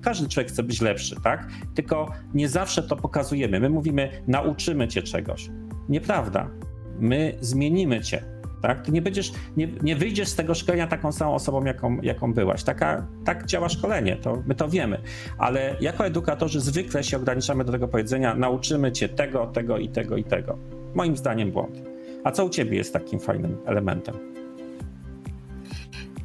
każdy człowiek chce być lepszy, tak? Tylko nie zawsze to pokazujemy. My mówimy, nauczymy cię czegoś. Nieprawda. My zmienimy cię tak? Ty nie będziesz, nie, nie wyjdziesz z tego szkolenia taką samą osobą, jaką, jaką byłaś. Taka, tak działa szkolenie, to my to wiemy. Ale jako edukatorzy zwykle się ograniczamy do tego powiedzenia, nauczymy cię tego, tego i tego i tego. Moim zdaniem błąd. A co u ciebie jest takim fajnym elementem?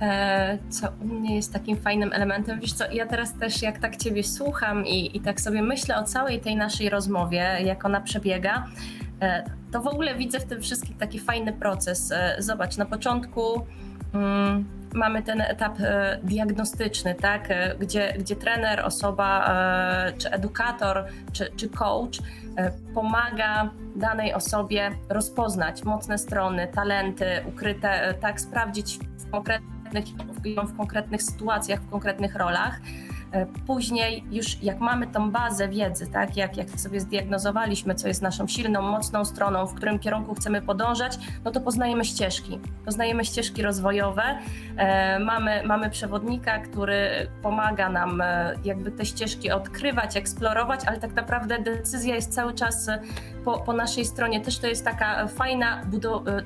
E, co u mnie jest takim fajnym elementem. Wiesz co, ja teraz też jak tak ciebie słucham i, i tak sobie myślę o całej tej naszej rozmowie, jak ona przebiega, E, to w ogóle widzę w tym wszystkim taki fajny proces. E, zobacz, na początku mm, mamy ten etap e, diagnostyczny, tak? gdzie, gdzie trener, osoba, czy edukator, czy, czy coach pomaga danej osobie rozpoznać mocne strony, talenty ukryte, tak, sprawdzić w konkretnych, w konkretnych sytuacjach, w konkretnych rolach. E, później już jak mamy tą bazę wiedzy, tak, jak, jak sobie zdiagnozowaliśmy, co jest naszą silną, mocną stroną, w którym kierunku chcemy podążać, no to poznajemy ścieżki. Poznajemy ścieżki rozwojowe. E, mamy, mamy przewodnika, który pomaga nam e, jakby te ścieżki odkrywać, eksplorować, ale tak naprawdę decyzja jest cały czas po, po naszej stronie. Też to jest taka fajna,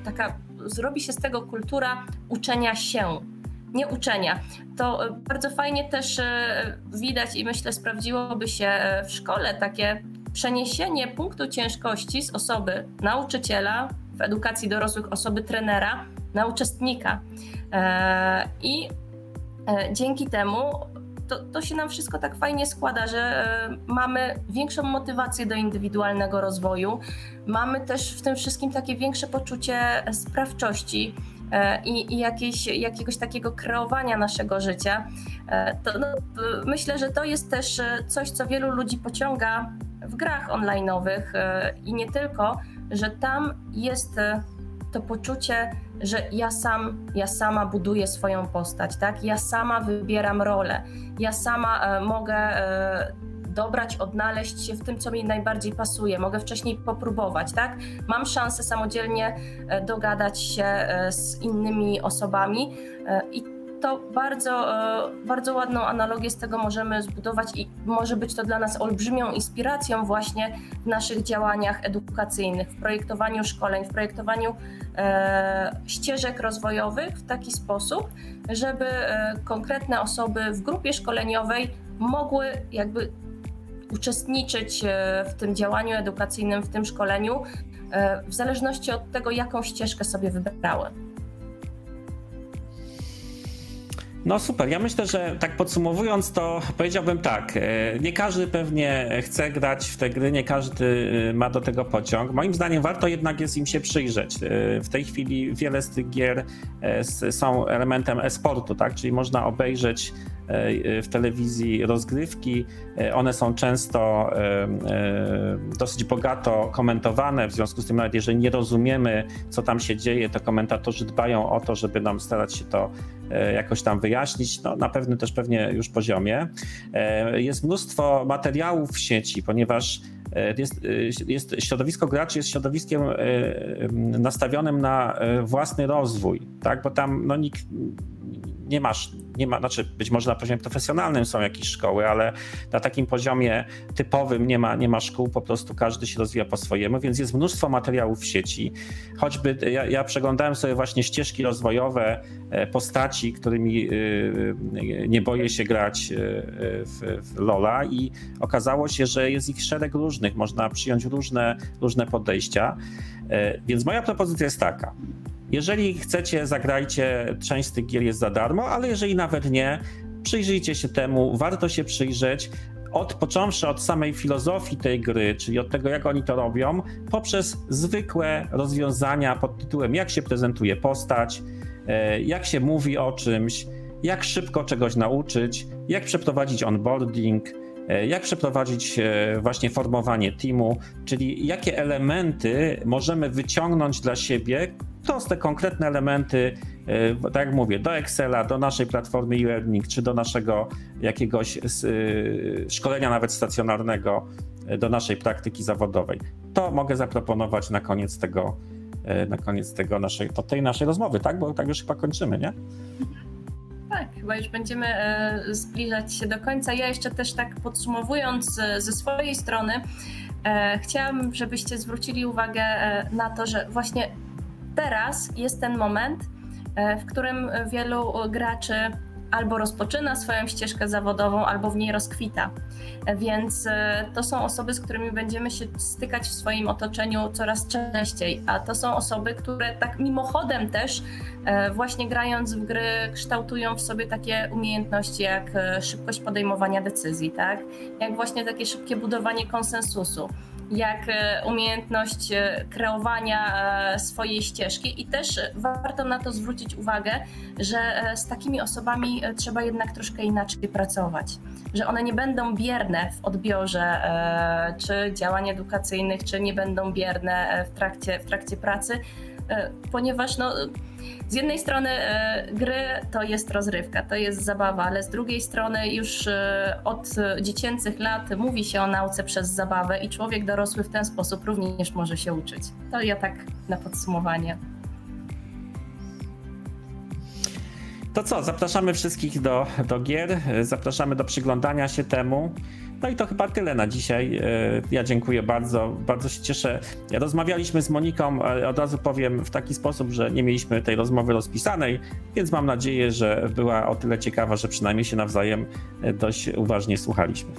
taka zrobi się z tego kultura uczenia się, nie uczenia. To e, bardzo fajnie też e, widać i myślę sprawdziłoby się e, w szkole takie przeniesienie punktu ciężkości z osoby nauczyciela w edukacji dorosłych, osoby trenera na uczestnika. I dzięki temu to, to się nam wszystko tak fajnie składa, że mamy większą motywację do indywidualnego rozwoju, mamy też w tym wszystkim takie większe poczucie sprawczości i, i jakieś, jakiegoś takiego kreowania naszego życia. E, to, no, myślę, że to jest też e, coś, co wielu ludzi pociąga w grach online'owych i nie tylko, że tam jest to poczucie, że ja sam, ja sama buduję swoją postać, tak? Ja sama wybieram rolę, ja sama mogę dobrać, odnaleźć się w tym, co mi najbardziej pasuje. Mogę wcześniej popróbować, tak? Mam szansę samodzielnie e, dogadać się e, z innymi osobami e, i to bardzo, bardzo ładną analogię z tego możemy zbudować i może być to dla nas olbrzymią inspiracją właśnie w naszych działaniach edukacyjnych, w projektowaniu szkoleń, w projektowaniu ścieżek rozwojowych w taki sposób, żeby konkretne osoby w grupie szkoleniowej mogły jakby uczestniczyć e, w tym działaniu edukacyjnym, w tym szkoleniu, e, w zależności od tego, jaką ścieżkę sobie wybrały. No super, ja myślę, że tak podsumowując to powiedziałbym tak, e, nie każdy pewnie chce grać w te gry, nie każdy ma do tego pociąg. Moim zdaniem warto jednak jest im się przyjrzeć. W tej chwili wiele z tych gier są elementem e-sportu, tak? czyli można obejrzeć w telewizji rozgrywki. E, one są często e, dosyć bogato komentowane, w związku z tym nawet jeżeli nie rozumiemy, co tam się dzieje, to komentatorzy dbają o to, żeby nam starać się to jakoś tam wyjaśnić, no, na pewnym też pewnie już poziomie. Jest mnóstwo materiałów w sieci, ponieważ jest, jest, środowisko graczy jest środowiskiem nastawionym na własny rozwój, tak? bo tam no, nikt nie masz, nie ma, znaczy być może na poziomie profesjonalnym są jakieś szkoły, ale na takim poziomie typowym nie ma, nie ma szkół, po prostu każdy się rozwija po swojemu, więc jest mnóstwo materiałów w sieci. Choćby ja, ja przeglądałem sobie właśnie ścieżki rozwojowe e, postaci, którymi e, e, nie boję się grać w, w Lola i okazało się, że jest ich szereg różnych, można przyjąć różne, różne podejścia. Więc moja propozycja jest taka. Jeżeli chcecie, zagrajcie, część z tych gier jest za darmo, ale jeżeli nawet nie, przyjrzyjcie się temu, warto się przyjrzeć. Od, począwszy od samej filozofii tej gry, czyli od tego, jak oni to robią, poprzez zwykłe rozwiązania pod tytułem, jak się prezentuje postać, e, jak się mówi o czymś, jak szybko czegoś nauczyć, jak przeprowadzić onboarding, e, jak przeprowadzić e, właśnie formowanie teamu, czyli jakie elementy możemy wyciągnąć dla siebie, proste, konkretne elementy, e, tak jak mówię, do Excela, do naszej platformy e-learning, czy do naszego jakiegoś e, szkolenia nawet stacjonarnego do naszej praktyki zawodowej. To mogę zaproponować na koniec tego, na koniec tego naszej, to tej naszej rozmowy, tak? Bo tak już chyba kończymy, nie? Tak, chyba już będziemy zbliżać się do końca. Ja jeszcze też tak podsumowując ze swojej strony, chciałam, żebyście zwrócili uwagę na to, że właśnie teraz jest ten moment, e, w którym wielu graczy albo rozpoczyna swoją ścieżkę zawodową, albo w niej rozkwita. E, więc e, to są osoby, z którymi będziemy się stykać w swoim otoczeniu coraz częściej, a to są osoby, które tak mimochodem też, właśnie grając w gry, kształtują w sobie takie umiejętności jak szybkość podejmowania decyzji, tak? Jak właśnie takie szybkie budowanie konsensusu jak e, umiejętność e, kreowania e, swojej ścieżki. I też warto na to zwrócić uwagę, że z takimi osobami trzeba jednak troszkę inaczej pracować, że one nie będą bierne w odbiorze czy działań edukacyjnych, czy nie będą bierne w trakcie, w trakcie pracy, ponieważ no, z jednej strony e, gry to jest rozrywka, to jest zabawa, ale z drugiej strony już e, od dziecięcych lat mówi się o nauce przez zabawę i człowiek dorosły w ten sposób również może się uczyć. To ja tak na podsumowanie. To co, zapraszamy wszystkich do, do gier, zapraszamy do przyglądania się temu. No i to chyba tyle na dzisiaj. E, ja dziękuję bardzo, bardzo się cieszę. Rozmawialiśmy z Moniką, od razu powiem w taki sposób, że nie mieliśmy tej rozmowy rozpisanej, więc mam nadzieję, że była o tyle ciekawa, że przynajmniej się nawzajem e, dość uważnie słuchaliśmy.